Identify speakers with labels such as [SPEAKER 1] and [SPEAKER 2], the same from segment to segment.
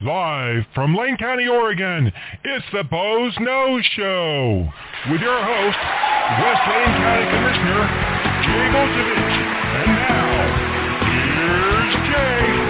[SPEAKER 1] Live from Lane County, Oregon, it's the Boze Noze Show with your host, West Lane County Commissioner Jay Bozievich. And now, here's Jay.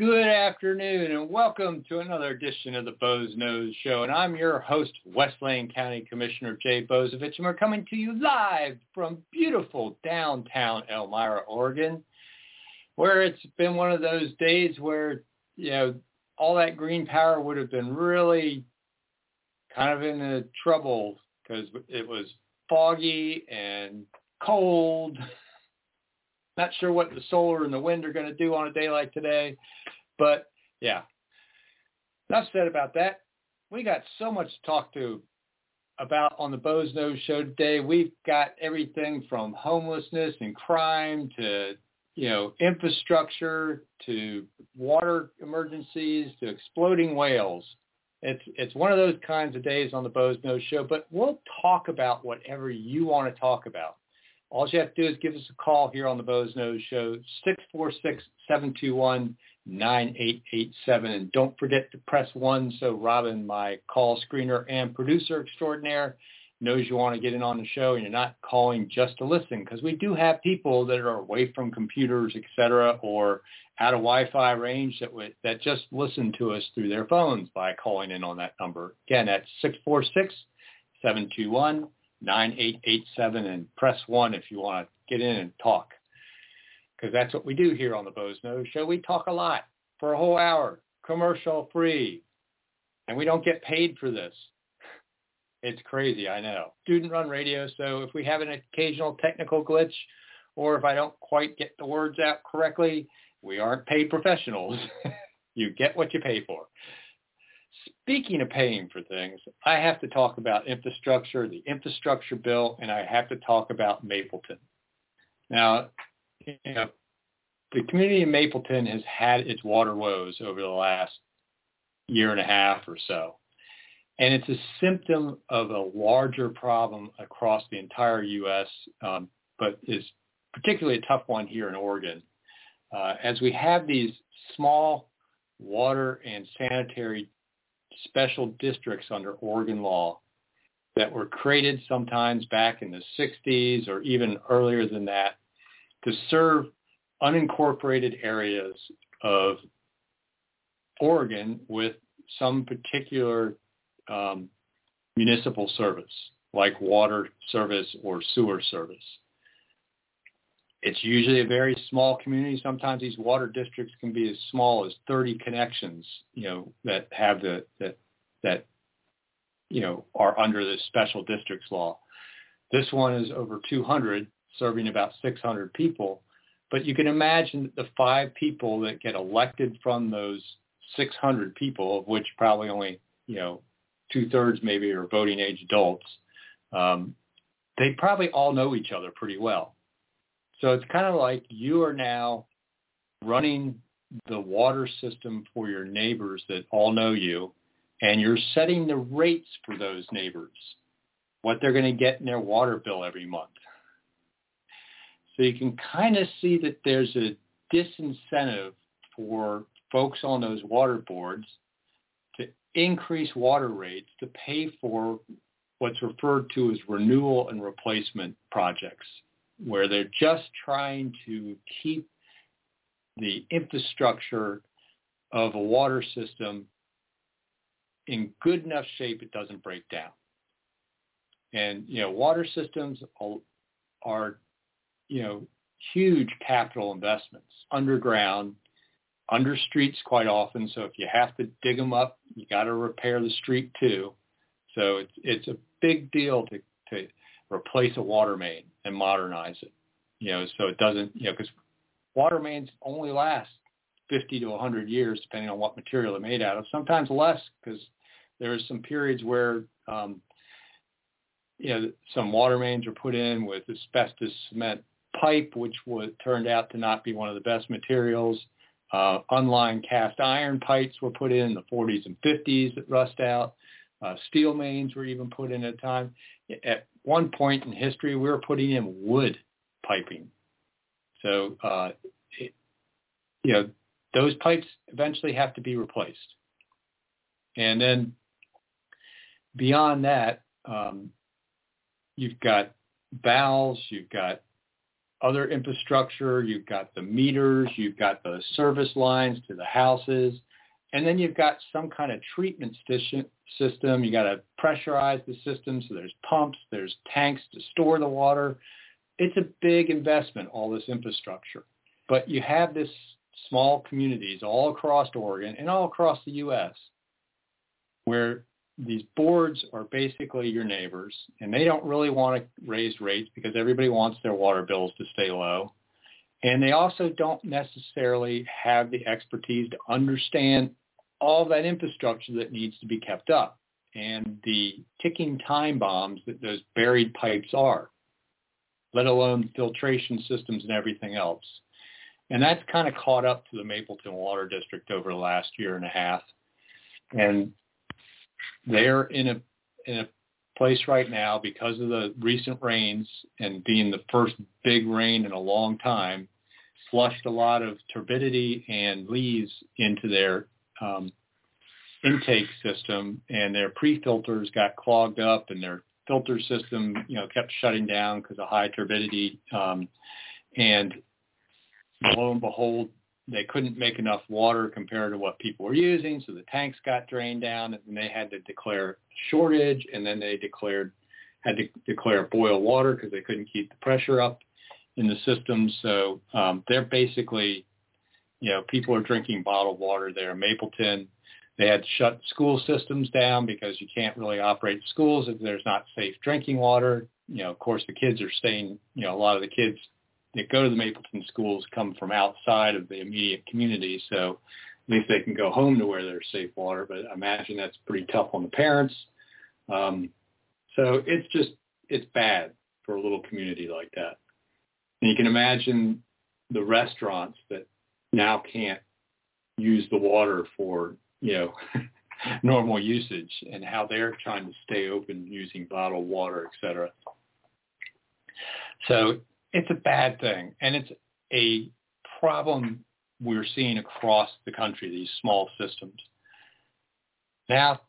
[SPEAKER 2] Good afternoon, and welcome to another edition of the Boze Noze Show. And I'm your host, West Lane County Commissioner Jay Bozievich, and we're coming to you live from beautiful downtown Elmira, Oregon, where it's been one of those days where, you know, all that green power would have been really kind of in trouble because it was foggy and cold not sure what the solar and the wind are going to do on a day like today, but yeah. Enough said about that. We got so much to talk to about on the Boze Noze Show today. We've got everything from homelessness and crime to you know infrastructure to water emergencies to exploding whales. It's it's one of those kinds of days on the Boze Noze Show, but we'll talk about whatever you want to talk about. All you have to do is give us a call here on the Boze Noze Show, 646-721-9887. And don't forget to press 1 so Robin, my call screener and producer extraordinaire, knows you want to get in on the show and you're not calling just to listen because we do have people that are away from computers, et cetera, or out of Wi-Fi range that, w- that just listen to us through their phones by calling in on that number. Again, that's 646 721 9887 and press 1 if you want to get in and talk. Because that's what we do here on the Boze Noze Show. We talk a lot for a whole hour, commercial free. And we don't get paid for this. It's crazy, I know. Student run radio, so if we have an occasional technical glitch or if I don't quite get the words out correctly, we aren't paid professionals. you get what you pay for. Speaking of paying for things, I have to talk about infrastructure, the infrastructure bill, and I have to talk about Mapleton. Now, you know, the community of Mapleton has had its water woes over the last year and a half or so. And it's a symptom of a larger problem across the entire U.S., um, but is particularly a tough one here in Oregon. Uh, as we have these small water and sanitary special districts under Oregon law that were created sometimes back in the 60s or even earlier than that to serve unincorporated areas of Oregon with some particular um, municipal service, like water service or sewer service. It's usually a very small community. Sometimes these water districts can be as small as 30 connections, you know, that have the that that you know are under this special districts law. This one is over 200, serving about 600 people. But you can imagine the five people that get elected from those 600 people, of which probably only you know two thirds maybe are voting age adults. Um, they probably all know each other pretty well. So it's kind of like you are now running the water system for your neighbors that all know you, and you're setting the rates for those neighbors, what they're going to get in their water bill every month. So you can kind of see that there's a disincentive for folks on those water boards to increase water rates to pay for what's referred to as renewal and replacement projects where they're just trying to keep the infrastructure of a water system in good enough shape it doesn't break down. And, you know, water systems are, you know, huge capital investments underground, under streets quite often. So if you have to dig them up, you got to repair the street too. So it's, it's a big deal to, to replace a water main and modernize it, you know, so it doesn't, you know, because water mains only last 50 to 100 years, depending on what material they're made out of, sometimes less because there's some periods where, um, you know, some water mains are put in with asbestos cement pipe, which was, turned out to not be one of the best materials. Uh, unlined cast iron pipes were put in, in the 40s and 50s that rust out. Uh, steel mains were even put in at a time. At one point in history, we were putting in wood piping. So, uh, it, you know, those pipes eventually have to be replaced. And then beyond that, um, you've got valves, you've got other infrastructure, you've got the meters, you've got the service lines to the houses, and then you've got some kind of treatment system. You got to pressurize the system, so there's pumps, there's tanks to store the water. It's a big investment, all this infrastructure. But you have this small communities all across Oregon and all across the U.S. where these boards are basically your neighbors, and they don't really want to raise rates because everybody wants their water bills to stay low. And they also don't necessarily have the expertise to understand all that infrastructure that needs to be kept up and the ticking time bombs that those buried pipes are, let alone filtration systems and everything else. And that's kind of caught up to the Mapleton Water District over the last year and a half. And they're in a in a place right now because of the recent rains and being the first big rain in a long time, flushed a lot of turbidity and leaves into their um, intake system, and their pre-filters got clogged up, and their filter system, you know, kept shutting down because of high turbidity. Um, and lo and behold, they couldn't make enough water compared to what people were using, so the tanks got drained down, and they had to declare shortage, and then they declared had to declare boil water because they couldn't keep the pressure up in the system. So um, they're basically, you know, people are drinking bottled water there. In Mapleton, they had shut school systems down because you can't really operate schools if there's not safe drinking water. You know, of course, the kids are staying. You know, a lot of the kids that go to the Mapleton schools come from outside of the immediate community, so at least they can go home to where there's safe water. But I imagine that's pretty tough on the parents. Um, so it's just it's bad for a little community like that. And you can imagine the restaurants that now can't use the water for you know normal usage and how they're trying to stay open using bottled water, et cetera. So it's a bad thing, and it's a problem we're seeing across the country, these small systems. Now,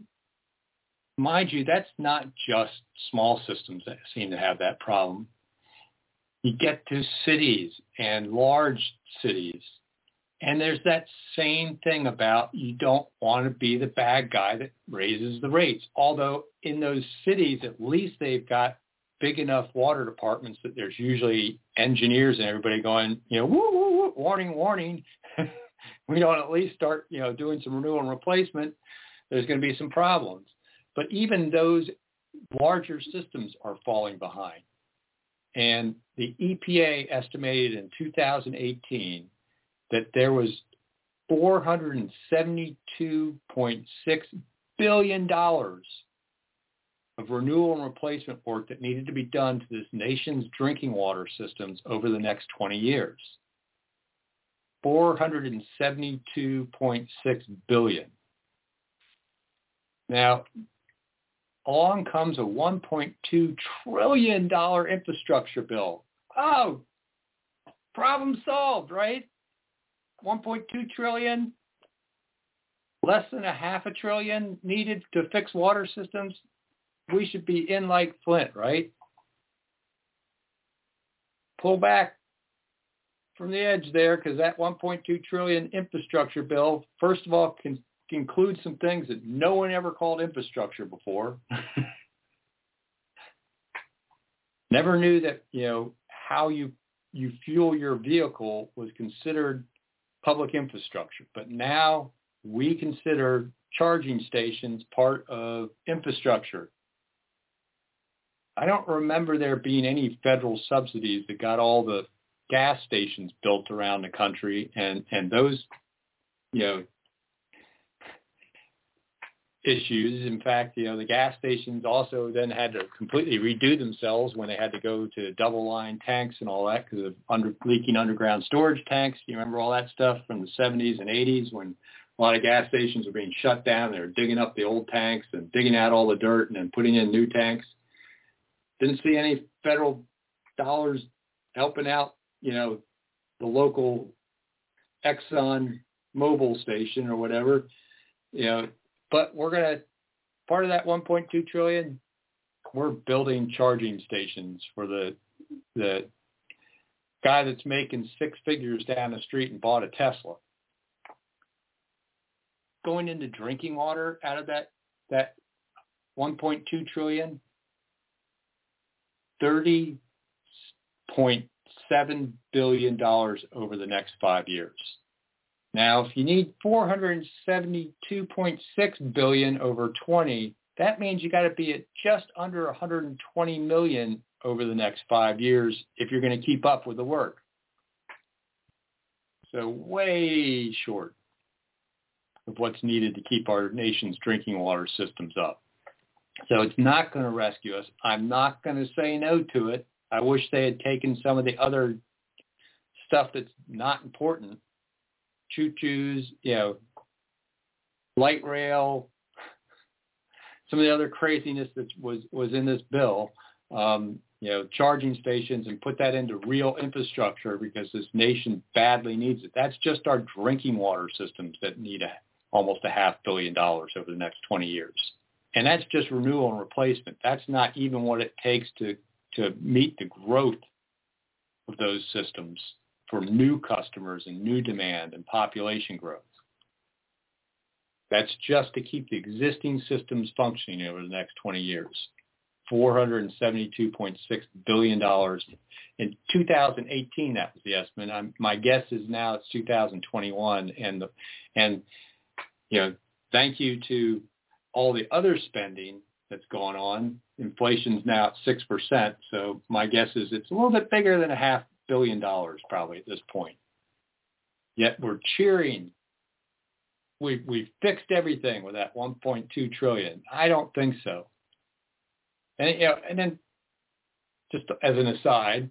[SPEAKER 2] mind you, that's not just small systems that seem to have that problem. You get to cities and large cities, and there's that same thing about you don't want to be the bad guy that raises the rates. Although in those cities, at least they've got big enough water departments that there's usually engineers and everybody going, you know, woo, woo, woo, warning, warning. we don't at least start, you know, doing some renewal and replacement. There's going to be some problems. But even those larger systems are falling behind. And the EPA estimated in 2018 that there was $472.6 billion of renewal and replacement work that needed to be done to this nation's drinking water systems over the next 20 years. 472.6 billion. Now, along comes a 1.2 trillion dollar infrastructure bill. Oh, problem solved, right? 1.2 trillion, less than a half a trillion needed to fix water systems we should be in like Flint, right? pull back from the edge there because that 1.2 trillion infrastructure bill, first of all, can include some things that no one ever called infrastructure before. Never knew that you know how you you fuel your vehicle was considered public infrastructure, but now we consider charging stations part of infrastructure. I don't remember there being any federal subsidies that got all the gas stations built around the country and and those you know issues. In fact, you know, the gas stations also then had to completely redo themselves when they had to go to double line tanks and all that because of under, leaking underground storage tanks. You remember all that stuff from the 70s and 80s when a lot of gas stations were being shut down. They were digging up the old tanks and digging out all the dirt and then putting in new tanks. Didn't see any federal dollars helping out, you know, the local Exxon Mobil station or whatever. You know, but we're going to, part of that 1.2 trillion, we're building charging stations for the, the guy that's making six figures down the street and bought a Tesla. Going into drinking water out of that, that 1.2 trillion, 30.7 billion dollars over the next five years. Now, if you need 472.6 billion over 20, that means you got to be at just under 120 million over the next five years if you're going to keep up with the work. So way short of what's needed to keep our nation's drinking water systems up. So it's not going to rescue us. I'm not going to say no to it. I wish they had taken some of the other stuff that's not important choo-choos, you know, light rail, some of the other craziness that was was in this bill, um, you know, charging stations and put that into real infrastructure because this nation badly needs it. That's just our drinking water systems that need a, almost a half billion dollars over the next 20 years. And that's just renewal and replacement. That's not even what it takes to, to meet the growth of those systems for new customers and new demand and population growth. That's just to keep the existing systems functioning over the next 20 years. $472.6 billion. In 2018, that was the estimate. I'm, my guess is now it's 2021. And, the, and, you know, thank you to all the other spending that's gone on. Inflation's now at 6%. So my guess is it's a little bit bigger than a half billion dollars probably at this point. Yet we're cheering. We we fixed everything with that 1.2 trillion. I don't think so. And you know, and then just as an aside,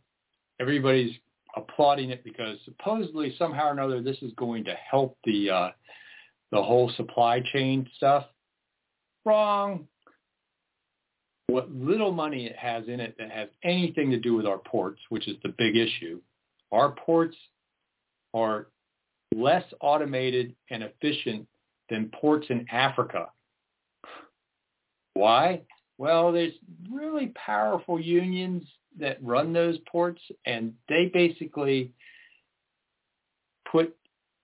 [SPEAKER 2] everybody's applauding it because supposedly somehow or another this is going to help the uh, the whole supply chain stuff. Wrong what little money it has in it that has anything to do with our ports, which is the big issue, our ports are less automated and efficient than ports in Africa. Why? Well, there's really powerful unions that run those ports, and they basically put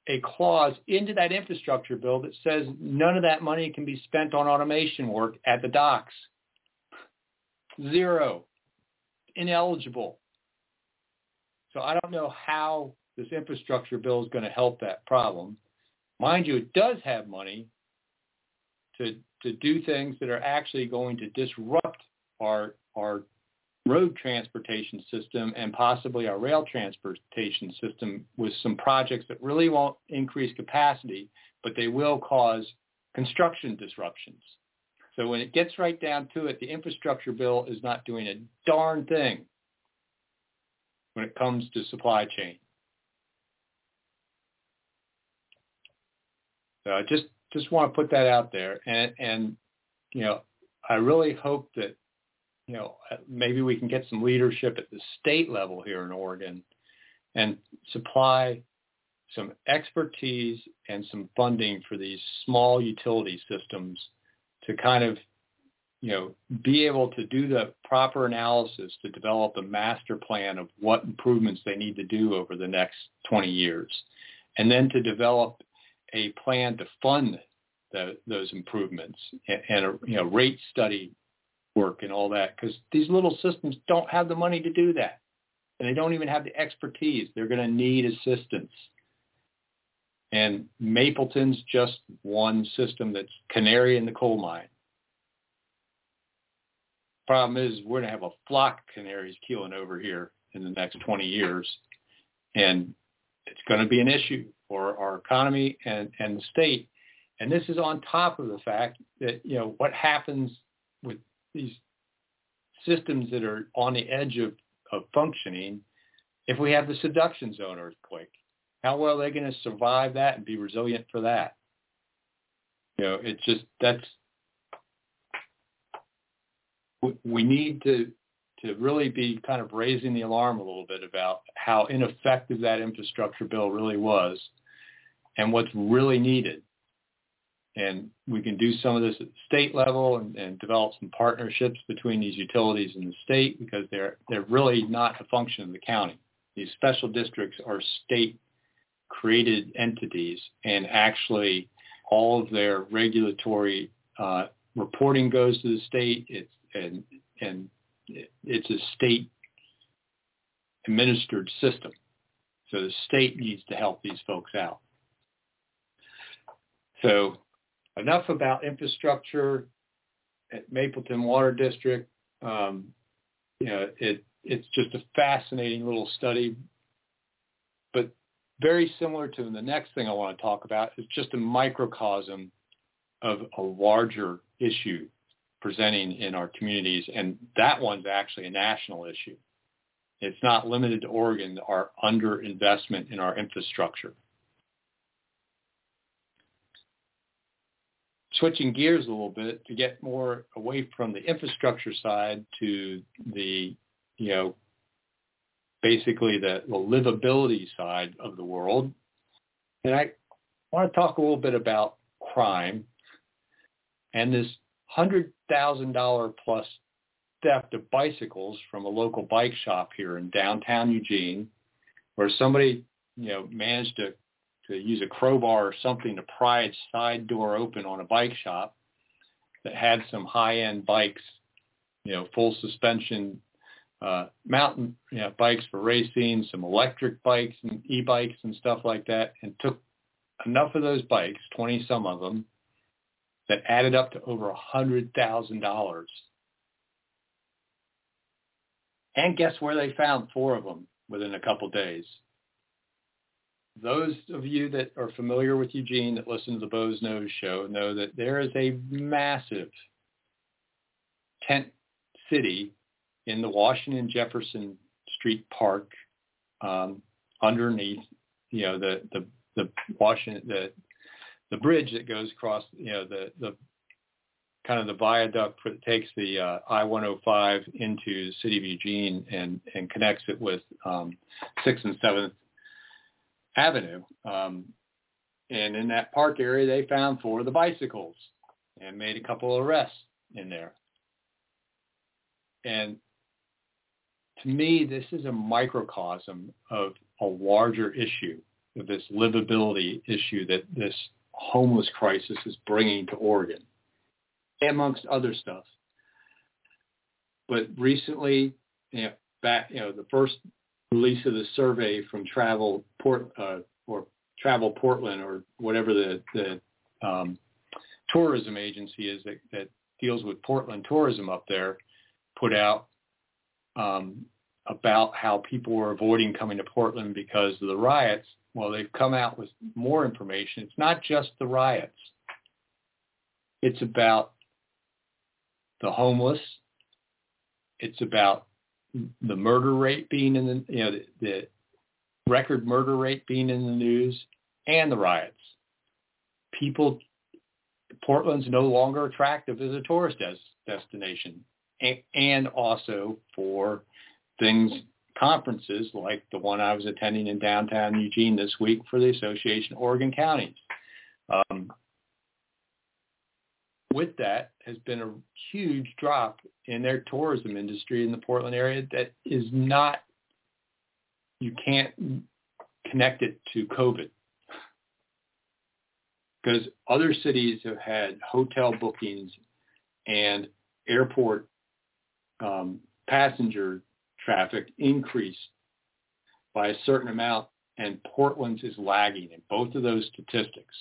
[SPEAKER 2] a clause into that infrastructure bill that says none of that money can be spent on automation work at the docks. Zero. Ineligible. So I don't know how this infrastructure bill is going to help that problem. Mind you, it does have money to to do things that are actually going to disrupt our our road transportation system and possibly our rail transportation system with some projects that really won't increase capacity, but they will cause construction disruptions. So when it gets right down to it, the infrastructure bill is not doing a darn thing when it comes to supply chain. So I just just want to put that out there, and and you know I really hope that you know maybe we can get some leadership at the state level here in Oregon, and supply some expertise and some funding for these small utility systems to kind of you know, be able to do the proper analysis to develop a master plan of what improvements they need to do over the next 20 years, and then to develop a plan to fund the, those improvements and, and a you know rate study work and all that because these little systems don't have the money to do that and they don't even have the expertise. They're going to need assistance. And Mapleton's just one system that's canary in the coal mine. Problem is, we're going to have a flock of canaries keeling over here in the next 20 years, and it's going to be an issue for our economy and, and the state. And this is on top of the fact that, you know, what happens with these systems that are on the edge of, of functioning if we have the subduction zone earthquake? How well are they going to survive that and be resilient for that? You know, it's just that's we need to to really be kind of raising the alarm a little bit about how ineffective that infrastructure bill really was and what's really needed. And we can do some of this at the state level and, and develop some partnerships between these utilities and the state because they're they're really not a function of the county. These special districts are state created entities and actually all of their regulatory uh, reporting goes to the state. It's and and it's a state administered system. So the state needs to help these folks out. So enough about infrastructure at Mapleton Water District. Um, you know, it it's just a fascinating little study, very similar to the next thing I want to talk about is just a microcosm of a larger issue presenting in our communities, and that one's actually a national issue. It's not limited to Oregon, our underinvestment in our infrastructure. Switching gears a little bit to get more away from the infrastructure side to the, you know, basically the, the livability side of the world. And I want to talk a little bit about crime and this $100,000 plus theft of bicycles from a local bike shop here in downtown Eugene, where somebody, you know, managed to, to use a crowbar or something to pry its side door open on a bike shop that had some high-end bikes, you know, full suspension uh, mountain you know, bikes for racing, some electric bikes and e-bikes and stuff like that, and took enough of those bikes, 20 some of them, that added up to over a $100,000. And guess where they found four of them within a couple days? Those of you that are familiar with Eugene that listen to the Boze Noze show know that there is a massive tent city in the Washington Jefferson Street Park um, underneath, you know, the, the, the Washington, the the bridge that goes across, you know, the the kind of the viaduct that takes the uh, I-105 into the city of Eugene and and connects it with um, Sixth and Seventh Avenue. Um, and in that park area, they found four of the bicycles and made a couple of arrests in there. And to me, this is a microcosm of a larger issue, of this livability issue that this homeless crisis is bringing to Oregon, amongst other stuff. But recently, you know, back, you know, the first release of the survey from Travel Port uh, or Travel Portland or whatever the the um, tourism agency is that, that deals with Portland tourism up there, put out um, about how people were avoiding coming to Portland because of the riots well, they've come out with more information. It's not just the riots. It's about the homeless. It's about the murder rate being in the, you know, the, the record murder rate being in the news and the riots. People, Portland's no longer attractive as a tourist des- destination and, also for things conferences like the one I was attending in downtown Eugene this week for the Association of Oregon Counties. Um, with that has been a huge drop in their tourism industry in the Portland area that is not, you can't connect it to COVID. Because other cities have had hotel bookings and airport um, passenger traffic increased by a certain amount, and Portland's is lagging in both of those statistics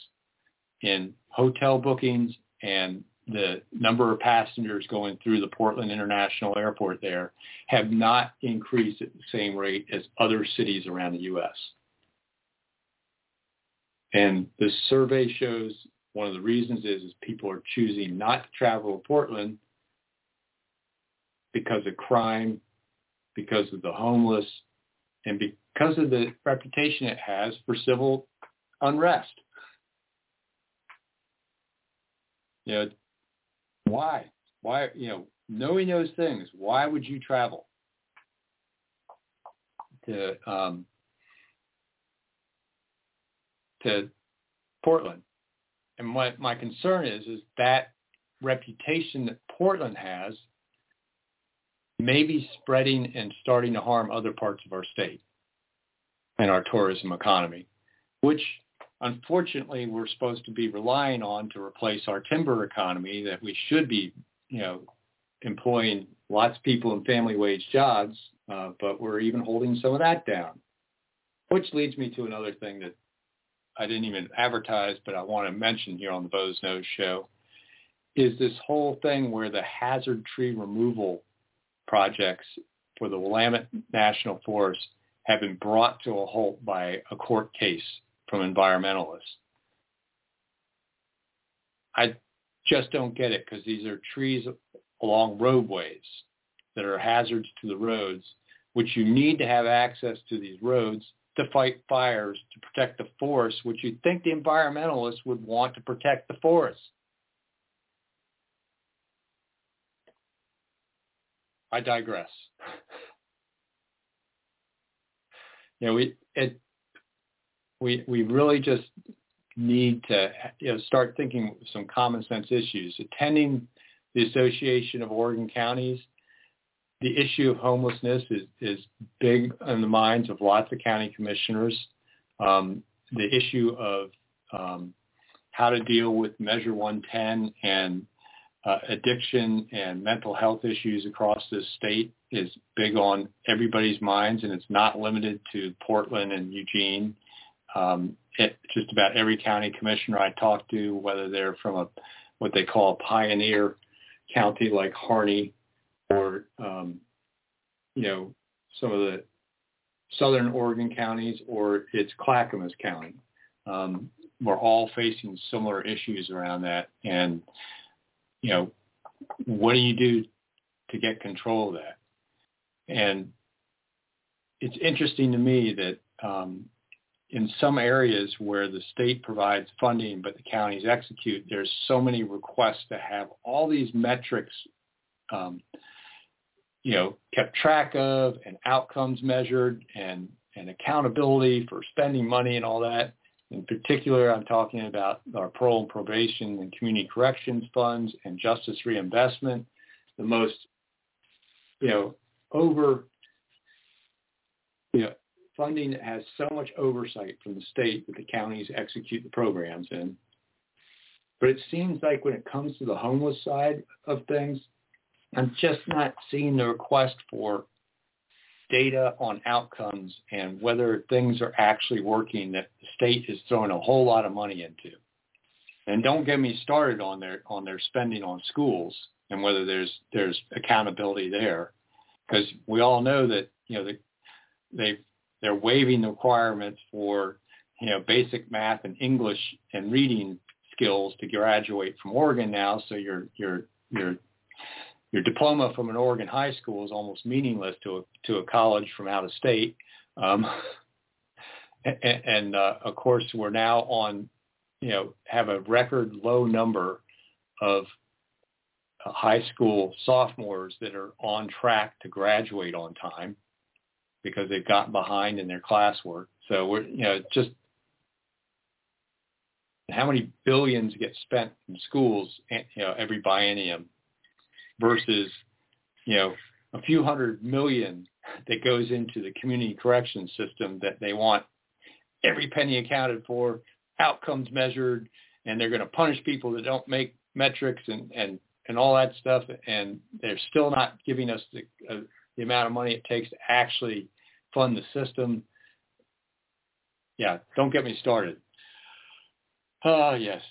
[SPEAKER 2] in hotel bookings and the number of passengers going through the Portland International Airport there have not increased at the same rate as other cities around the U.S. And the survey shows one of the reasons is, is people are choosing not to travel to Portland because of crime, because of the homeless, and because of the reputation it has for civil unrest. You know, why? Why, you know, knowing those things, why would you travel to um, to Portland? And what my concern is, is that reputation that Portland has may be spreading and starting to harm other parts of our state and our tourism economy, which unfortunately we're supposed to be relying on to replace our timber economy that we should be, you know, employing lots of people in family wage jobs, uh, but we're even holding some of that down. Which leads me to another thing that I didn't even advertise, but I want to mention here on the Boze Noze show, is this whole thing where the hazard tree removal projects for the Willamette National Forest have been brought to a halt by a court case from environmentalists. I just don't get it because these are trees along roadways that are hazards to the roads, which you need to have access to these roads to fight fires, to protect the forest, which you'd think the environmentalists would want to protect the forest. I digress. you know, we it we we really just need to you know start thinking some common sense issues. Attending the Association of Oregon Counties, the issue of homelessness is is big in the minds of lots of county commissioners. Um, the issue of um, how to deal with Measure 110 and uh, addiction and mental health issues across this state is big on everybody's minds, and it's not limited to Portland and Eugene. Um, it, just about every county commissioner I talk to, whether they're from a what they call a pioneer county like Harney, or um, you know some of the southern Oregon counties, or it's Clackamas County. Um, we're all facing similar issues around that, and you know, what do you do to get control of that? And it's interesting to me that um, in some areas where the state provides funding but the counties execute, there's so many requests to have all these metrics, um, you know, kept track of and outcomes measured and, and accountability for spending money and all that. In particular, I'm talking about our parole and probation and community corrections funds and justice reinvestment, the most, you know, over, you know, funding that has so much oversight from the state that the counties execute the programs in. But it seems like when it comes to the homeless side of things, I'm just not seeing the request for data on outcomes and whether things are actually working that the state is throwing a whole lot of money into. And don't get me started on their on their spending on schools and whether there's there's accountability there, because we all know that you know they they they're waiving the requirements for you know basic math and English and reading skills to graduate from Oregon now. So your your your your diploma from an Oregon high school is almost meaningless to a to a college from out of state. Um, and, and uh, of course, we're now on, you know, have a record low number of uh, high school sophomores that are on track to graduate on time because they've gotten behind in their classwork. So we're, you know, just how many billions get spent in schools, you know, every biennium versus, you know, a few hundred million that goes into the community correction system that they want every penny accounted for, outcomes measured, and they're going to punish people that don't make metrics and, and, and all that stuff. And they're still not giving us the, uh, the amount of money it takes to actually fund the system. Yeah, don't get me started. Oh, uh, yes.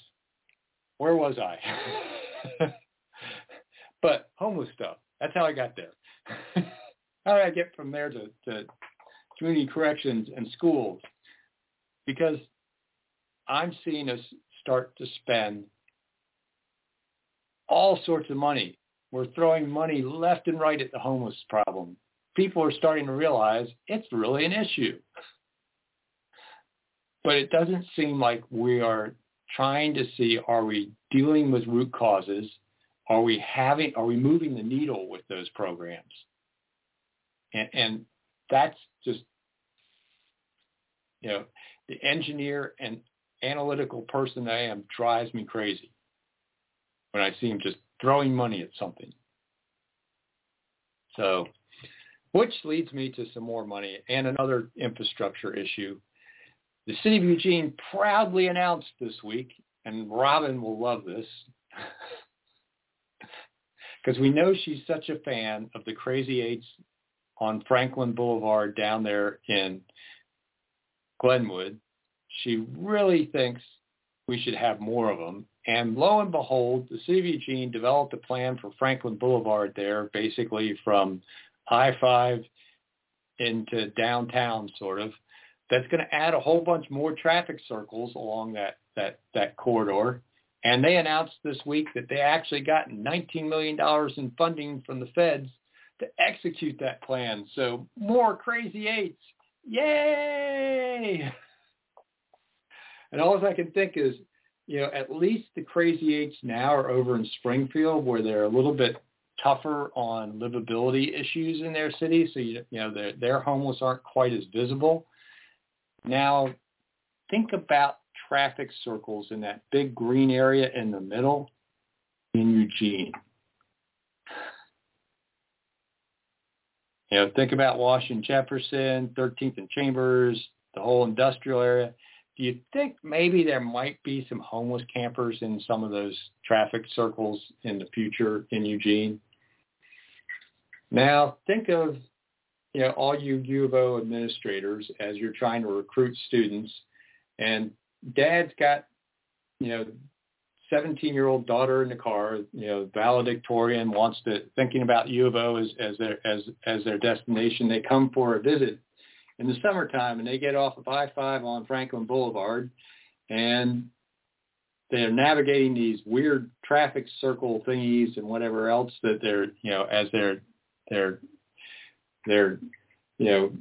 [SPEAKER 2] Where was I? but homeless stuff. That's how I got there. how did I get from there to, to community corrections and schools? Because I'm seeing us start to spend all sorts of money. We're throwing money left and right at the homeless problem. People are starting to realize it's really an issue. But it doesn't seem like we are trying to see are we dealing with root causes? Are we having are we moving the needle with those programs? And, and that's just you know, the engineer and analytical person I am drives me crazy when I see him just throwing money at something. So, which leads me to some more money and another infrastructure issue. The city of Eugene proudly announced this week, and Robin will love this, because we know she's such a fan of the Crazy Eights on Franklin Boulevard down there in Glenwood. She really thinks we should have more of them. And lo and behold, the city of Eugene developed a plan for Franklin Boulevard there, basically from I-5 into downtown sort of. That's going to add a whole bunch more traffic circles along that, that, that corridor. And they announced this week that they actually got $19 million in funding from the feds to execute that plan. So more crazy eights. Yay! And all I can think is, you know, at least the Crazy Eights now are over in Springfield where they're a little bit tougher on livability issues in their city. So, you, you know, their, their homeless aren't quite as visible. Now, think about traffic circles in that big green area in the middle in Eugene. You know, think about Washington Jefferson, 13th and Chambers, the whole industrial area do you think maybe there might be some homeless campers in some of those traffic circles in the future in Eugene? Now, think of you know all you U of O administrators as you're trying to recruit students, and dad's got you know 17 year old daughter in the car, you know, valedictorian wants to thinking about U of O as, as their as as their destination. They come for a visit in the summertime and they get off of I-5 on Franklin Boulevard and they're navigating these weird traffic circle thingies and whatever else that they're, you know, as they're, they're, they're, you know,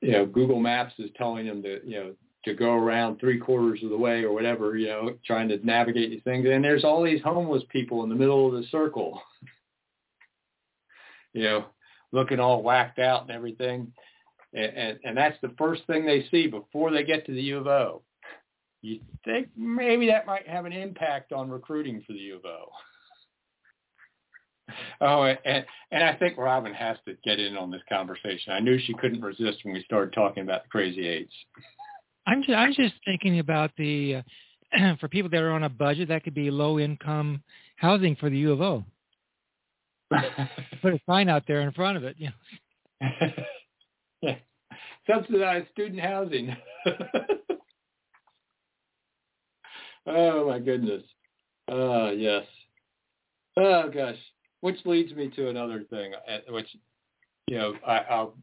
[SPEAKER 2] you know, Google Maps is telling them to, you know, to go around three quarters of the way or whatever, you know, trying to navigate these things. And there's all these homeless people in the middle of the circle. you know, looking all whacked out and everything. And, and, and that's the first thing they see before they get to the U of O. You think maybe that might have an impact on recruiting for the U of O. Oh, and and I think Robin has to get in on this conversation. I knew she couldn't resist when we started talking about the crazy eights.
[SPEAKER 3] I'm just, I'm just thinking about the uh, for people that are on a budget that could be low income housing for the U of O. Put a sign out there in front of it. You know.
[SPEAKER 2] yeah. Subsidized student housing. oh my goodness. Oh yes. Oh gosh. Which leads me to another thing, uh, which you know, I, I'll.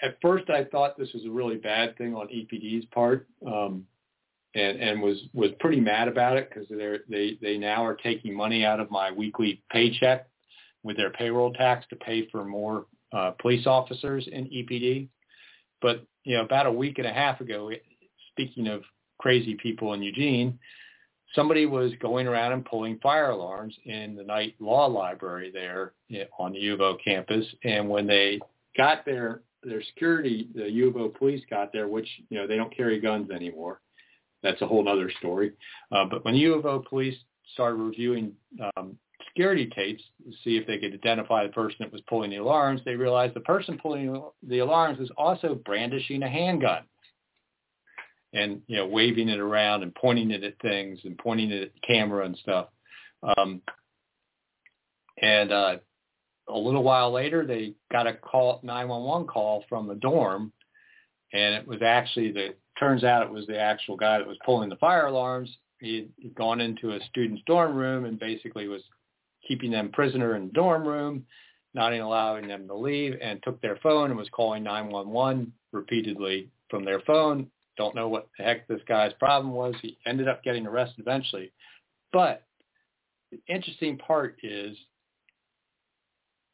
[SPEAKER 2] At first, I thought this was a really bad thing on EPD's part, um, and and was was pretty mad about it because they they they now are taking money out of my weekly paycheck with their payroll tax to pay for more uh, police officers in EPD. But you know, about a week and a half ago, speaking of crazy people in Eugene, somebody was going around and pulling fire alarms in the Knight law library there on the U of O campus. And when they got there, their security, the U of O police got there, which you know they don't carry guns anymore. that's a whole other story. Uh, but when U of O police started reviewing um, security tapes to see if they could identify the person that was pulling the alarms, they realized the person pulling the alarms was also brandishing a handgun and you know waving it around and pointing it at things and pointing it at the camera and stuff. Um, and uh, a little while later, they got a call, 911 call from the dorm, and it was actually the. Turns out it was the actual guy that was pulling the fire alarms. He had gone into a student's dorm room and basically was keeping them prisoner in the dorm room, not even allowing them to leave, and took their phone and was calling 911 repeatedly from their phone. Don't know what the heck this guy's problem was. He ended up getting arrested eventually. But the interesting part is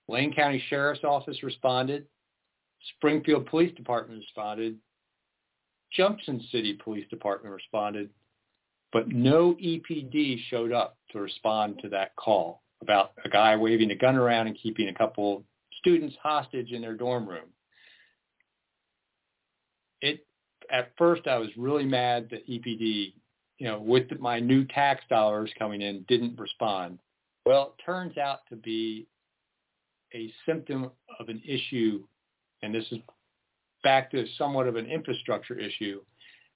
[SPEAKER 2] Lane County Sheriff's Office responded. Springfield Police Department responded. Junction City Police Department responded. But no EPD showed up to respond to that call about a guy waving a gun around and keeping a couple students hostage in their dorm room. It at first I was really mad that EPD, you know, with my new tax dollars coming in, didn't respond. Well, it turns out to be a symptom of an issue, and this is back to somewhat of an infrastructure issue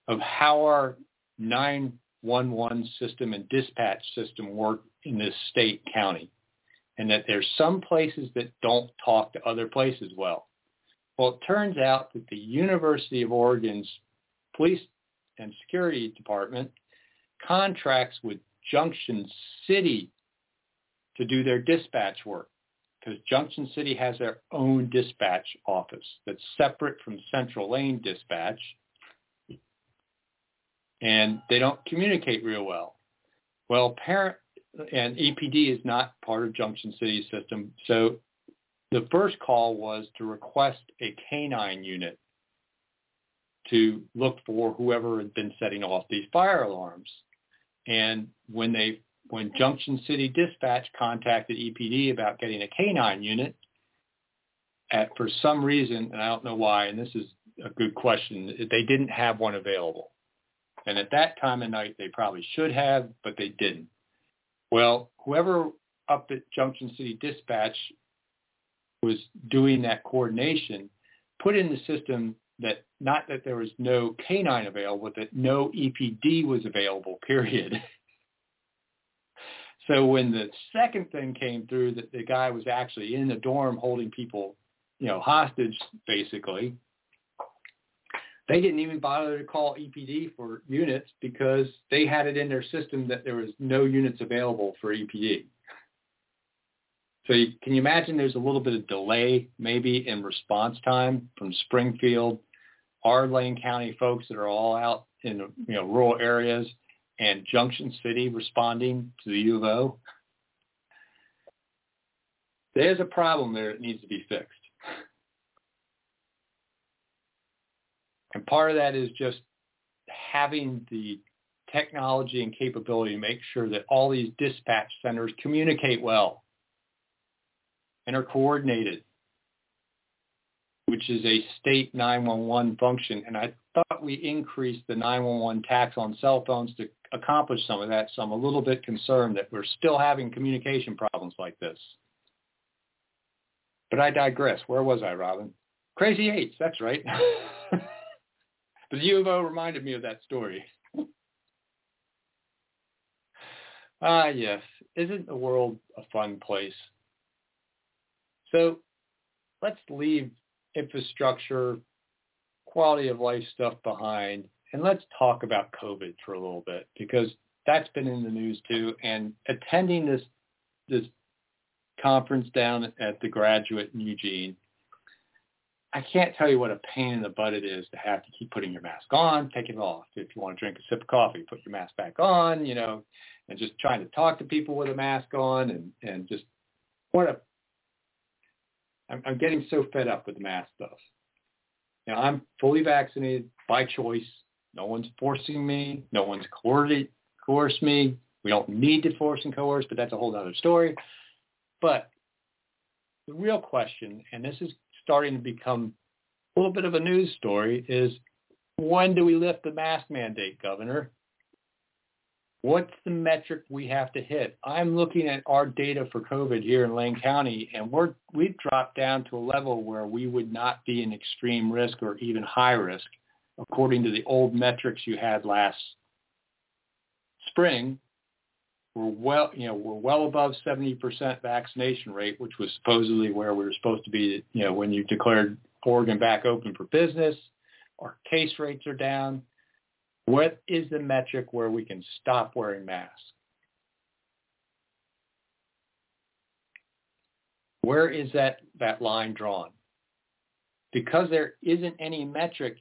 [SPEAKER 2] of how our 911 system and dispatch system work in this state county, and that there's some places that don't talk to other places well. Well, it turns out that the University of Oregon's police and security department contracts with Junction City to do their dispatch work because Junction City has their own dispatch office that's separate from Central Lane Dispatch, and they don't communicate real well. Well, parent and EPD is not part of Junction City's system, so the first call was to request a canine unit to look for whoever had been setting off these fire alarms. And when they when Junction City Dispatch contacted EPD about getting a canine unit, at, for some reason, and I don't know why, and this is a good question, they didn't have one available. And at that time of night, they probably should have, but they didn't. Well, whoever up at Junction City Dispatch was doing that coordination put in the system that not that there was no canine available, that no EPD was available, period. So when the second thing came through that the guy was actually in the dorm holding people, you know, hostage basically, they didn't even bother to call EPD for units because they had it in their system that there was no units available for EPD. So you, can you imagine there's a little bit of delay maybe in response time from Springfield, our Lane County folks that are all out in you know rural areas and Junction City responding to the U of O, there's a problem there that needs to be fixed. And part of that is just having the technology and capability to make sure that all these dispatch centers communicate well and are coordinated which is a state 911 function. And I thought we increased the 911 tax on cell phones to accomplish some of that. So I'm a little bit concerned that we're still having communication problems like this. But I digress. Where was I, Robin? Crazy Eights, that's right. the U of O reminded me of that story. ah, yes. Isn't the world a fun place? So let's leave infrastructure, quality of life stuff behind. And let's talk about COVID for a little bit because that's been in the news too. And attending this this conference down at the graduate in Eugene, I can't tell you what a pain in the butt it is to have to keep putting your mask on, take it off. If you want to drink a sip of coffee, put your mask back on, you know, and just trying to talk to people with a mask on and, and just what a I'm, I'm getting so fed up with the mask stuff. Know, I'm fully vaccinated by choice. No one's forcing me. No one's coerced, coerced me. We don't need to force and coerce, but that's a whole other story. But the real question, and this is starting to become a little bit of a news story, is when do we lift the mask mandate, Governor? What's the metric we have to hit? I'm looking at our data for COVID here in Lane County, and we're we've dropped down to a level where we would not be in extreme risk or even high risk, according to the old metrics you had last spring. We're well, you know, we're well above 70% vaccination rate, which was supposedly where we were supposed to be, you know, when you declared Oregon back open for business. Our case rates are down. What is the metric where we can stop wearing masks? Where is that, that line drawn? Because there isn't any metric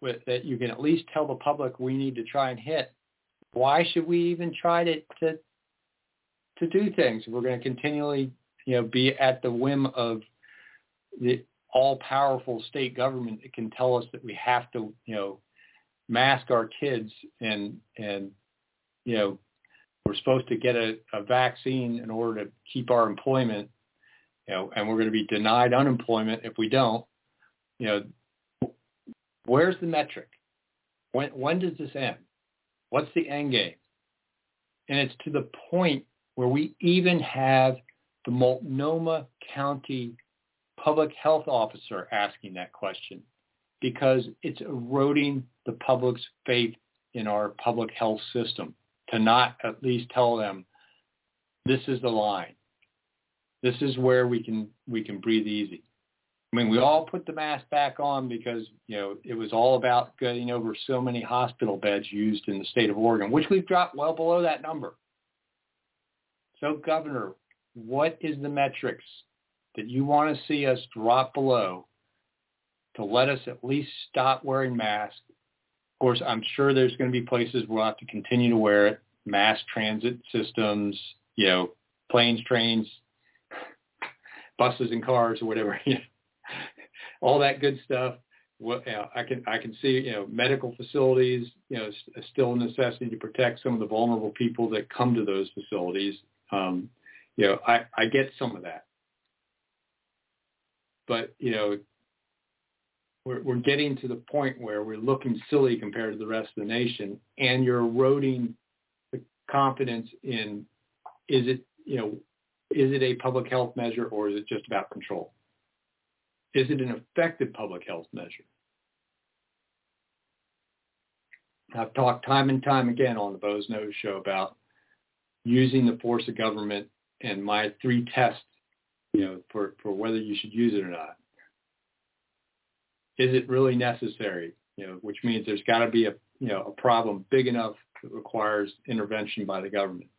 [SPEAKER 2] with, that you can at least tell the public we need to try and hit, why should we even try to, to, to do things? We're going to continually you know, be at the whim of the all-powerful state government that can tell us that we have to, you know, mask our kids and and you know we're supposed to get a, a vaccine in order to keep our employment you know and we're going to be denied unemployment if we don't. You know where's the metric? When when does this end? What's the end game? And it's to the point where we even have the multnomah county public health officer asking that question because it's eroding the public's faith in our public health system to not at least tell them this is the line. This is where we can we can breathe easy. I mean, we all put the mask back on because you know it was all about getting over so many hospital beds used in the state of Oregon, which we've dropped well below that number. So, Governor, what is the metrics that you want to see us drop below to let us at least stop wearing masks. Of course, I'm sure there's going to be places we'll have to continue to wear it, mass transit systems, you know, planes, trains, buses and cars or whatever, all that good stuff. What you know, I can I can see you know medical facilities you know still a necessity to protect some of the vulnerable people that come to those facilities. Um, you know I I get some of that, but you know we're, we're getting to the point where we're looking silly compared to the rest of the nation, and you're eroding the confidence in is it you know is it a public health measure or is it just about control? Is it an effective public health measure? I've talked time and time again on the Boze Noze show about using the force of government and my three tests, you know, for, for whether you should use it or not is it really necessary? You know, which means there's got to be a you know a problem big enough that requires intervention by the government.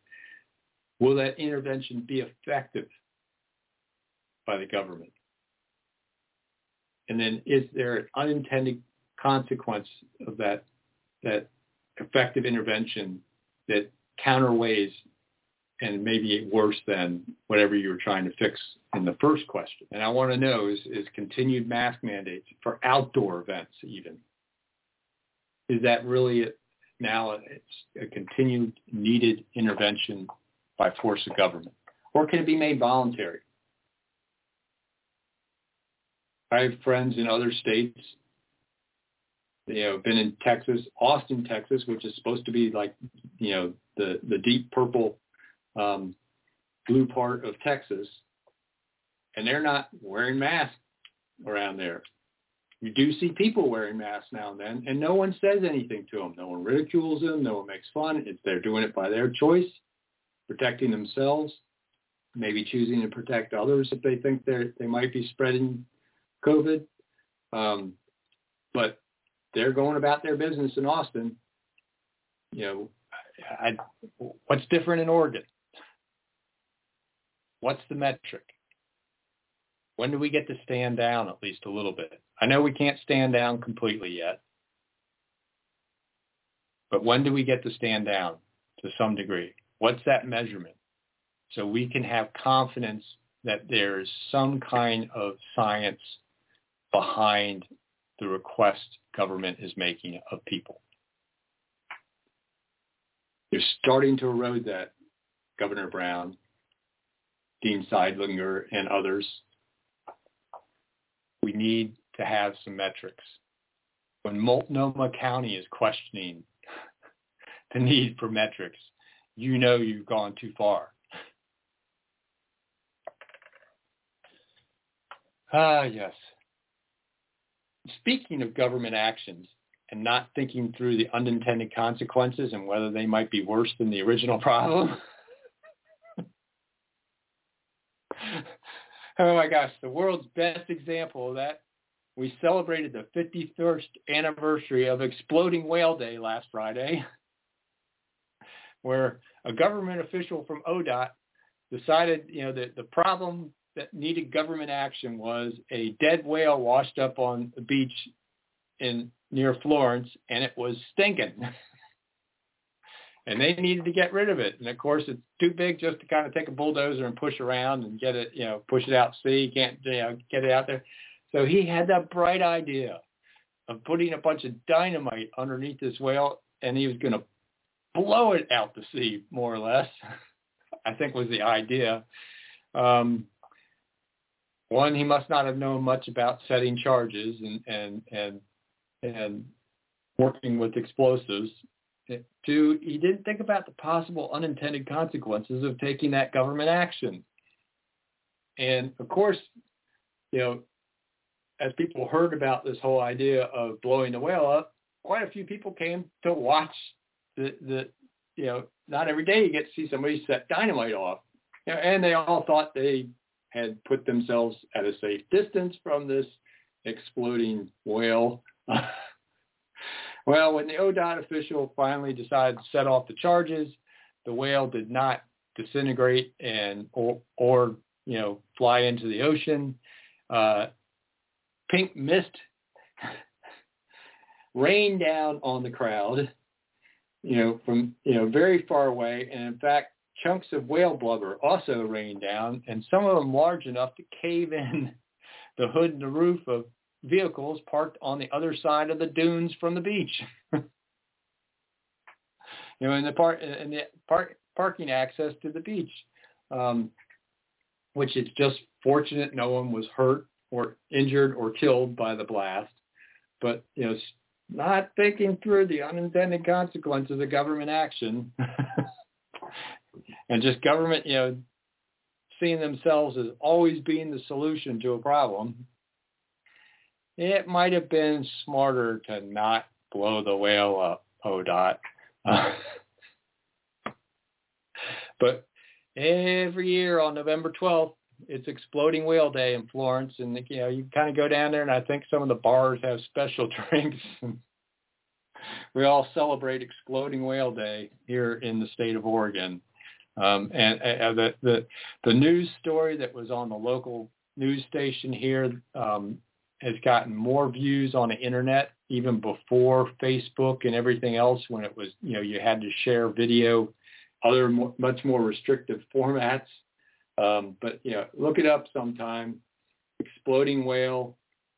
[SPEAKER 2] Will that intervention be effective by the government? And then is there an unintended consequence of that that effective intervention that counterweighs and maybe worse than whatever you were trying to fix in the first question. And I want to know is, is continued mask mandates for outdoor events even. Is that really now it's a continued needed intervention by force of government? Or can it be made voluntary? I have friends in other states, you know, been in Texas, Austin, Texas, which is supposed to be like, you know, the, the deep purple um, blue part of Texas, and they're not wearing masks around there. You do see people wearing masks now and then, and no one says anything to them. No one ridicules them. No one makes fun. It's, they're doing it by their choice, protecting themselves, maybe choosing to protect others if they think they they might be spreading COVID. Um, but they're going about their business in Austin. You know, I, what's different in Oregon? What's the metric? When do we get to stand down at least a little bit? I know we can't stand down completely yet, but when do we get to stand down to some degree? What's that measurement? So we can have confidence that there's some kind of science behind the request government is making of people. You're starting to erode that, Governor Brown, Dean Sidelinger and others. We need to have some metrics. When Multnomah County is questioning the need for metrics, you know you've gone too far. Ah, yes. Speaking of government actions and not thinking through the unintended consequences and whether they might be worse than the original problem. oh my gosh, the world's best example of that. We celebrated the 51st anniversary of Exploding Whale Day last Friday, where a government official from ODOT decided, you know, that the problem that needed government action was a dead whale washed up on the beach in near Florence, and it was stinking. and they needed to get rid of it. And of course, it's too big just to kind of take a bulldozer and push around and get it, you know, push it out to sea. Can't, you know, get it out there. So he had that bright idea of putting a bunch of dynamite underneath this whale, and he was going to blow it out to sea, more or less. I think was the idea. Um, one, he must not have known much about setting charges and and and and working with explosives. Two, he didn't think about the possible unintended consequences of taking that government action. And of course, you know, as people heard about this whole idea of blowing the whale up, quite a few people came to watch the, the you know, not every day you get to see somebody set dynamite off. You know, and they all thought they had put themselves at a safe distance from this exploding whale. well, when the ODOT official finally decided to set off the charges, the whale did not disintegrate and or, or you know fly into the ocean. Uh, pink mist rained down on the crowd, you know, from you know very far away, and in fact, chunks of whale blubber also rained down, and some of them large enough to cave in the hood and the roof of vehicles parked on the other side of the dunes from the beach. you know, in the part in the park parking access to the beach, um, which it's just fortunate no one was hurt or injured or killed by the blast. But you know, not thinking through the unintended consequences of government action and just government, you know, seeing themselves as always being the solution to a problem, it might have been smarter to not blow the whale up, ODOT. But every year on November 12th, it's Exploding Whale Day in Florence, and you know you kind of go down there, and I think some of the bars have special drinks. And we all celebrate Exploding Whale Day here in the state of Oregon. Um, and the, the the news story that was on the local news station here um, has gotten more views on the internet even before Facebook and everything else. When it was you know you had to share video, other more, much more restrictive formats. Um, but you know, look it up sometime. Exploding whale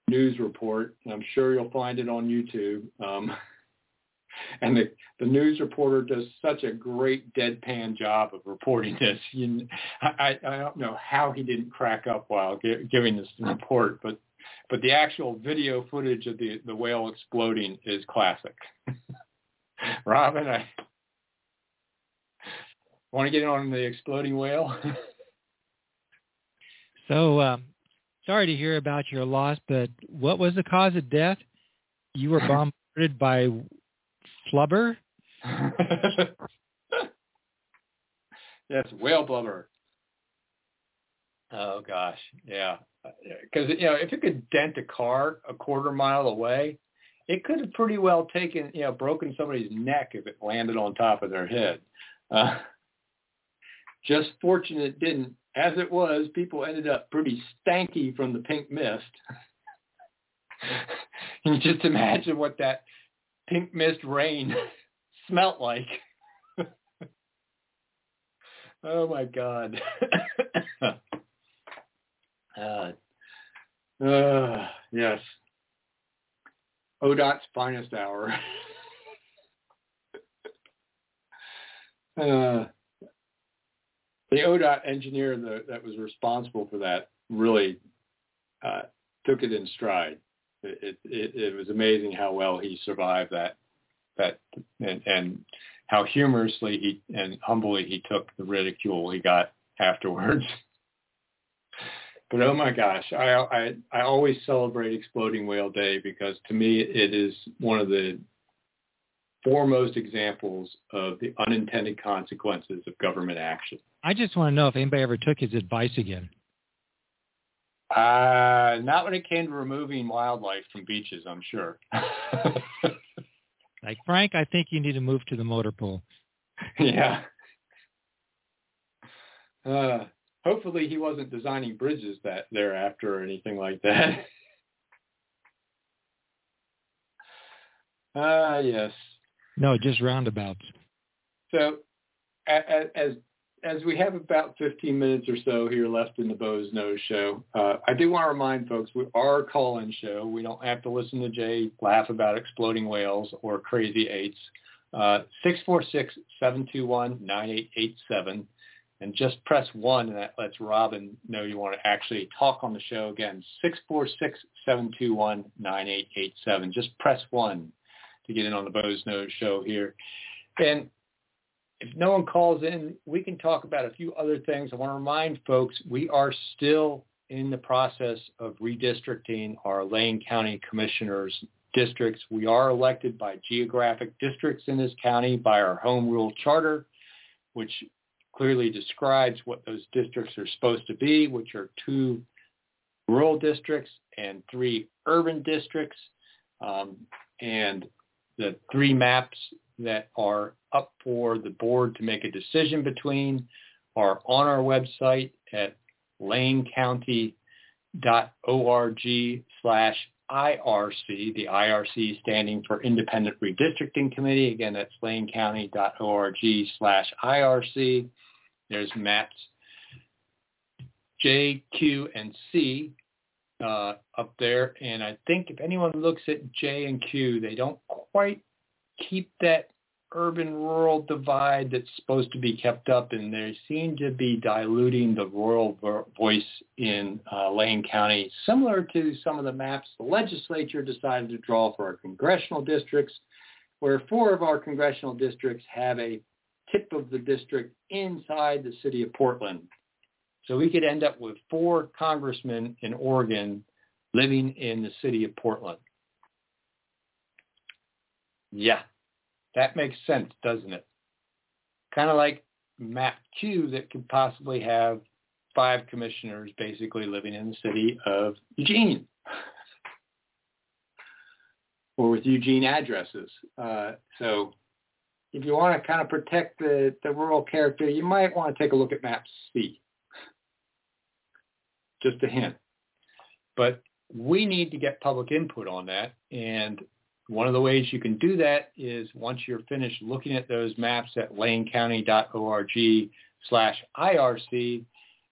[SPEAKER 2] news report. I'm sure you'll find it on YouTube. Um, and the, the news reporter does such a great deadpan job of reporting this. You, I, I don't know how he didn't crack up while giving this report, but but the actual video footage of the the whale exploding is classic. Robin, I want to get on the exploding whale.
[SPEAKER 3] so, um, sorry to hear about your loss, but what was the cause of death? You were bombarded by flubber?
[SPEAKER 2] yes, whale blubber. Oh gosh, yeah. Because you know, if it could dent a car a quarter mile away, it could have pretty well taken, you know, broken somebody's neck if it landed on top of their head. Uh, just fortunate it didn't. As it was, people ended up pretty stanky from the pink mist. you just imagine what that pink mist rain smelt like. oh my god. Uh, yes. ODOT's finest hour. uh, the ODOT engineer that, that was responsible for that really uh, took it in stride it, it, it was amazing how well he survived that that and, and how humorously he and humbly he took the ridicule he got afterwards. but oh my gosh, I, I I always celebrate Exploding Whale Day because to me it is one of the foremost examples of the unintended consequences of government action.
[SPEAKER 3] I just want to know if anybody ever took his advice again.
[SPEAKER 2] Uh, not when it came to removing wildlife from beaches, I'm sure.
[SPEAKER 3] like Frank, I think you need to move to the motor pool.
[SPEAKER 2] yeah. Uh, hopefully he wasn't designing bridges that thereafter or anything like that. Ah, uh, yes.
[SPEAKER 3] No, just roundabouts.
[SPEAKER 2] So, as as we have about 15 minutes or so here left in the Boze Noze show, uh, I do want to remind folks we are a call-in show. We don't have to listen to Jay laugh about exploding whales or crazy eights. Uh, 646-721-9887. And just press 1 and that lets Robin know you want to actually talk on the show again. 646-721-9887. Just press 1 to get in on the Boze Noze show here. And if no one calls in, we can talk about a few other things. I want to remind folks we are still in the process of redistricting our Lane County commissioners districts. We are elected by geographic districts in this county by our home rule charter, which clearly describes what those districts are supposed to be, which are two rural districts and three urban districts. Um, and the three maps that are up for the board to make a decision between are on our website at lanecounty.org slash IRC, the IRC standing for Independent Redistricting Committee. Again, that's lanecounty.org slash IRC. There's maps J, Q, and C uh, up there. And I think if anyone looks at J and Q, they don't quite keep that urban-rural divide that's supposed to be kept up, and they seem to be diluting the rural voice in uh, Lane County, similar to some of the maps the legislature decided to draw for our congressional districts, where four of our congressional districts have a tip of the district inside the city of Portland. So we could end up with four congressmen in Oregon living in the city of Portland. Yeah, that makes sense, doesn't it? Kind of like map Q that could possibly have five commissioners basically living in the city of Eugene or with Eugene addresses. Uh, so if you want to kind of protect the, the rural character, you might want to take a look at map C. Just a hint. But we need to get public input on that. And one of the ways you can do that is once you're finished looking at those maps at lanecounty.org slash IRC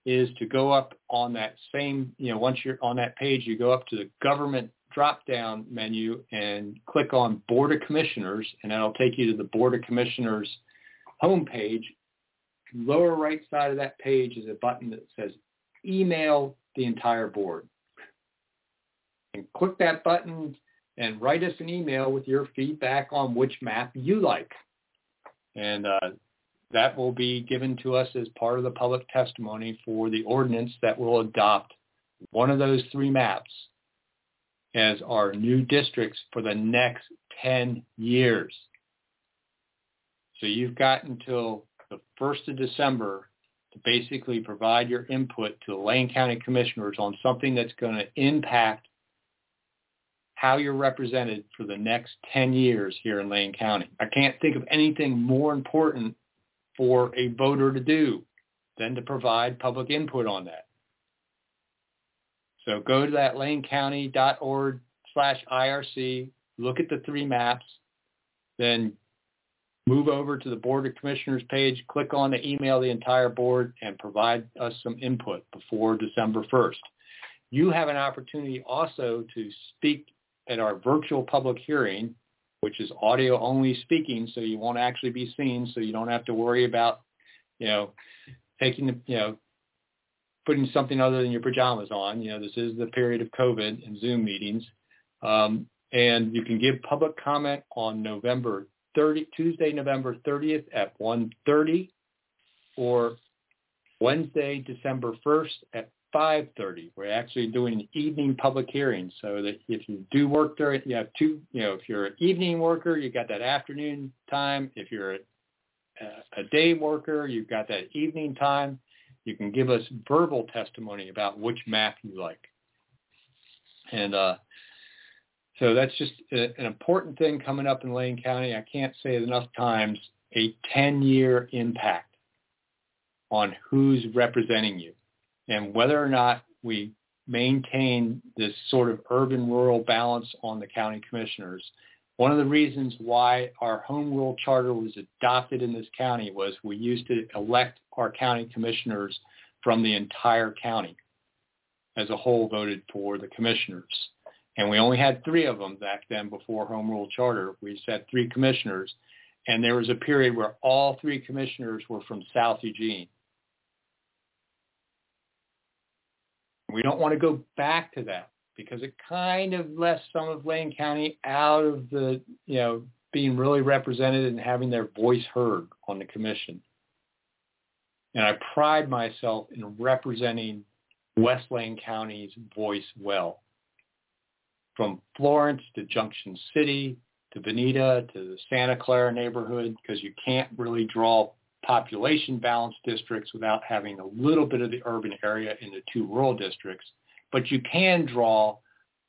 [SPEAKER 2] is to go up on that same, you know, once you're on that page, you go up to the government drop-down menu and click on Board of Commissioners, and that'll take you to the Board of Commissioners homepage. Lower right side of that page is a button that says email the entire board. And click that button, and write us an email with your feedback on which map you like. And uh, that will be given to us as part of the public testimony for the ordinance that will adopt one of those three maps as our new districts for the next 10 years. So you've got until the 1st of December to basically provide your input to the Lane County Commissioners on something that's going to impact how you're represented for the next 10 years here in Lane County. I can't think of anything more important for a voter to do than to provide public input on that. So go to that lanecounty.org slash IRC, look at the three maps, then move over to the Board of Commissioners page, click on the email the entire board, and provide us some input before December 1st. You have an opportunity also to speak at our virtual public hearing, which is audio only speaking, so you won't actually be seen, so you don't have to worry about, you know, taking the, you know, putting something other than your pajamas on. You know, this is the period of COVID and Zoom meetings. Um, and you can give public comment on November 30, Tuesday, November 30th at 1.30 or Wednesday, December 1st at 5.30. We're actually doing an evening public hearing so that if you do work during, you have two, you know, if you're an evening worker, you got that afternoon time. If you're a, a day worker, you've got that evening time. You can give us verbal testimony about which map you like. And uh, so that's just a, an important thing coming up in Lane County. I can't say it enough times, a 10-year impact on who's representing you and whether or not we maintain this sort of urban-rural balance on the county commissioners. One of the reasons why our home rule charter was adopted in this county was we used to elect our county commissioners from the entire county as a whole voted for the commissioners. And we only had three of them back then before home rule charter. We had three commissioners. And there was a period where all three commissioners were from South Eugene. We don't want to go back to that because it kind of left some of Lane County out of the, you know, being really represented and having their voice heard on the commission. And I pride myself in representing West Lane County's voice well. From Florence to Junction City to Veneta to the Santa Clara neighborhood, because you can't really draw population balanced districts without having a little bit of the urban area in the two rural districts. But you can draw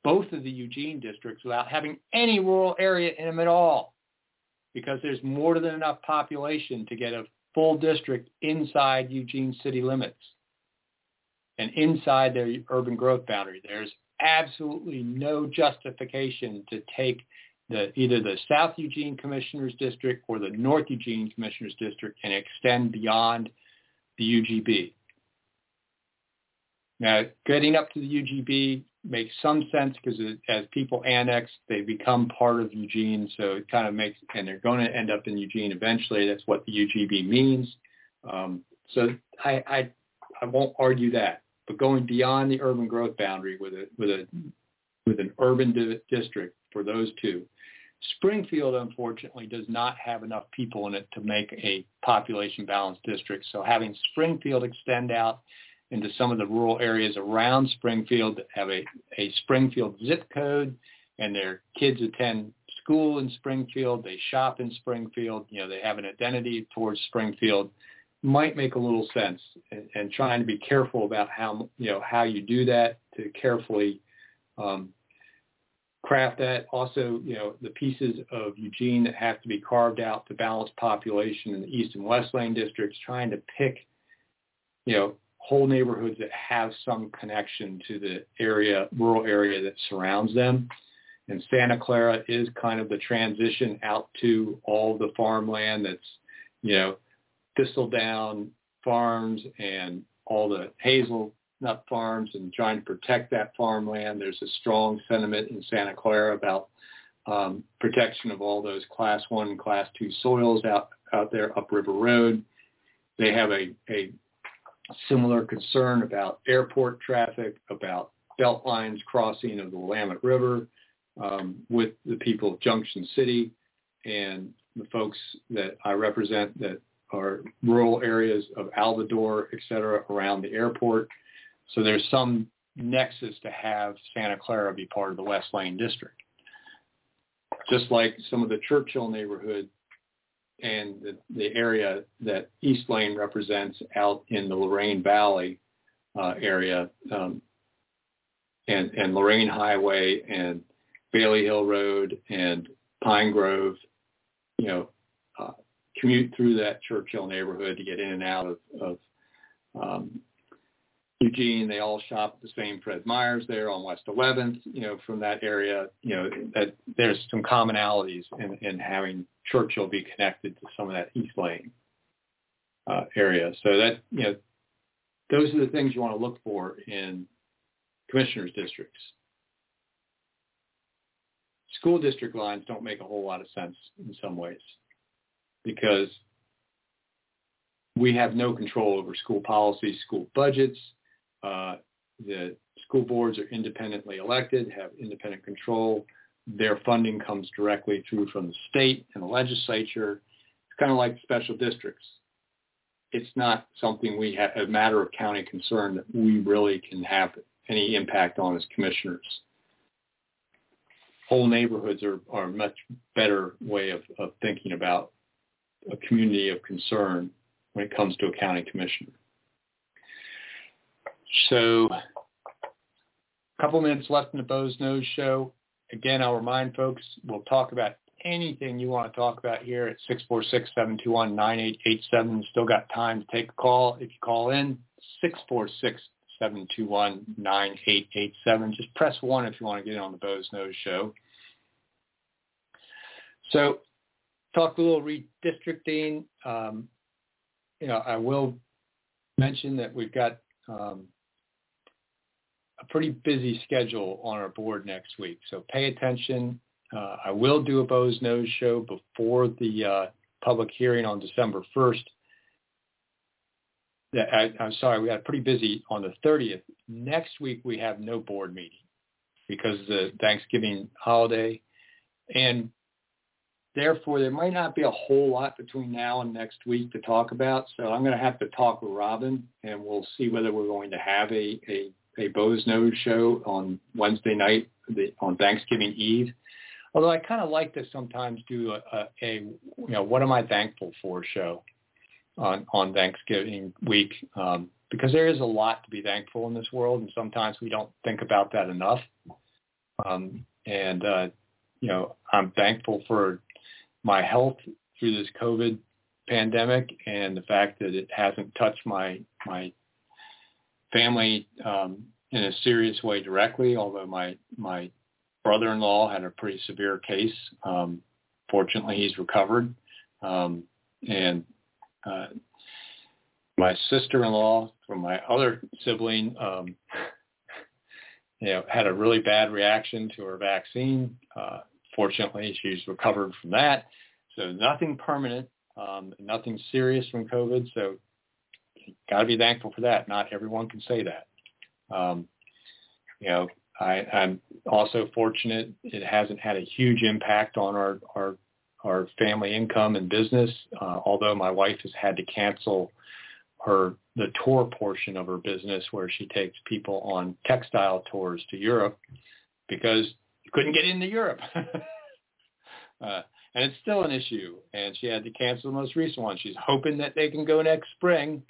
[SPEAKER 2] both of the Eugene districts without having any rural area in them at all because there's more than enough population to get a full district inside Eugene city limits and inside their urban growth boundary. There's absolutely no justification to take the, either the South Eugene Commissioners District or the North Eugene Commissioners District and extend beyond the UGB. Now, getting up to the UGB makes some sense because as people annex, they become part of Eugene. So it kind of makes, and they're going to end up in Eugene eventually. That's what the UGB means. Um, so I, I, I won't argue that. But going beyond the urban growth boundary with a with a with an urban di- district for those two, Springfield, unfortunately, does not have enough people in it to make a population balanced district. So having Springfield extend out into some of the rural areas around Springfield that have a, a Springfield zip code and their kids attend school in Springfield, they shop in Springfield, you know, they have an identity towards Springfield might make a little sense and, and trying to be careful about how, you know, how you do that to carefully um, craft that. Also, you know, the pieces of Eugene that have to be carved out to balance population in the East and West Lane districts, trying to pick, you know, whole neighborhoods that have some connection to the area, rural area that surrounds them. And Santa Clara is kind of the transition out to all the farmland that's, you know, thistledown farms and all the hazel nut farms and trying to protect that farmland. There's a strong sentiment in Santa Clara about um, protection of all those class one and class two soils out, out there up River road. They have a, a similar concern about airport traffic, about belt lines crossing of the Willamette River um, with the people of Junction City and the folks that I represent that are rural areas of Alvadore, et cetera, around the airport. So there's some nexus to have Santa Clara be part of the West Lane district. Just like some of the Churchill neighborhood and the, the area that East Lane represents out in the Lorane Valley uh, area um, and, and Lorane Highway and Bailey Hill Road and Pine Grove, you know, uh, commute through that Churchill neighborhood to get in and out of, of um, Eugene. They all shop at the same Fred Meyers there on West 11th. You know, from that area, you know, that there's some commonalities in, in having Churchill be connected to some of that East Lane uh, area. So that you know, those are the things you want to look for in commissioners' districts. School district lines don't make a whole lot of sense in some ways because we have no control over school policy, school budgets, uh, the school boards are independently elected, have independent control. their funding comes directly through from the state and the legislature. It's kind of like special districts. It's not something we have a matter of county concern that we really can have any impact on as commissioners. Whole neighborhoods are, are a much better way of, of thinking about a community of concern when it comes to a county commissioner. So a couple minutes left in the Boze Noze show. Again, I'll remind folks, we'll talk about anything you want to talk about here at 646-721-9887. Still got time to take a call. If you call in, 646-721-9887. Just press 1 if you want to get on the Boze Noze show. So talk a little redistricting. Um, you know, I will mention that we've got um, a pretty busy schedule on our board next week. So pay attention. Uh, I will do a Boze Noze show before the uh, public hearing on December 1st. I, I'm sorry, we got pretty busy on the 30th. Next week we have no board meeting because of the Thanksgiving holiday. And therefore there might not be a whole lot between now and next week to talk about. So I'm going to have to talk with Robin and we'll see whether we're going to have a, a a Boze Noze show on Wednesday night the, on Thanksgiving Eve. Although I kind of like to sometimes do a, a, a, you know what am I thankful for show on on Thanksgiving week um, because there is a lot to be thankful in this world and sometimes we don't think about that enough. Um, and uh, you know I'm thankful for my health through this COVID pandemic and the fact that it hasn't touched my my family um, in a serious way directly, although my my brother-in-law had a pretty severe case. Um, fortunately, he's recovered, um, and uh, my sister-in-law from my other sibling, um, you know, had a really bad reaction to her vaccine. Uh, fortunately, she's recovered from that. So nothing permanent, um, nothing serious from COVID. So got to be thankful for that. Not everyone can say that. Um, you know, I, I'm also fortunate it hasn't had a huge impact on our our, our family income and business. Uh, although my wife has had to cancel her the tour portion of her business where she takes people on textile tours to Europe because you couldn't get into Europe. uh, and it's still an issue. And she had to cancel the most recent one. She's hoping that they can go next spring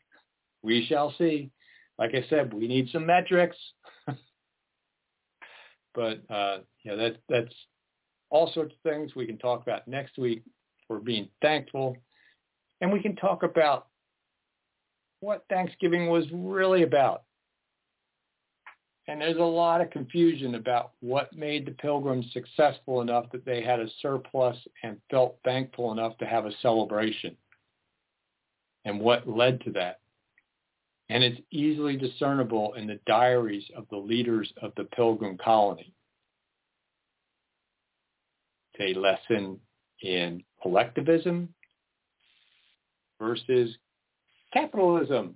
[SPEAKER 2] we shall see. Like I said, we need some metrics. but uh, yeah, that that's all sorts of things we can talk about next week for being thankful, and we can talk about what Thanksgiving was really about. And there's a lot of confusion about what made the Pilgrims successful enough that they had a surplus and felt thankful enough to have a celebration. And what led to that and it's easily discernible in the diaries of the leaders of the pilgrim colony. It's a lesson in collectivism versus capitalism.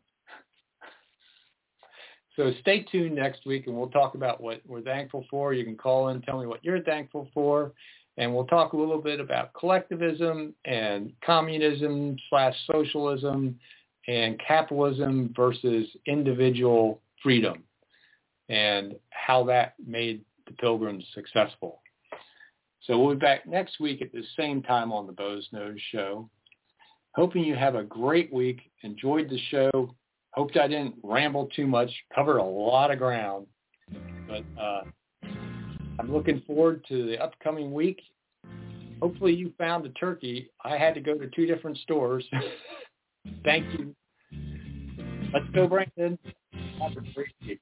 [SPEAKER 2] So stay tuned next week and we'll talk about what we're thankful for. You can call in, tell me what you're thankful for, and we'll talk a little bit about collectivism and communism slash socialism and capitalism versus individual freedom and how that made the Pilgrims successful. So we'll be back next week at the same time on the Boze Noze Show. Hoping you have a great week. Enjoyed the show. Hoped I didn't ramble too much. Covered a lot of ground. But uh, I'm looking forward to the upcoming week. Hopefully you found the turkey. I had to go to two different stores. Thank you. Let's go, Brandon. Have a great week.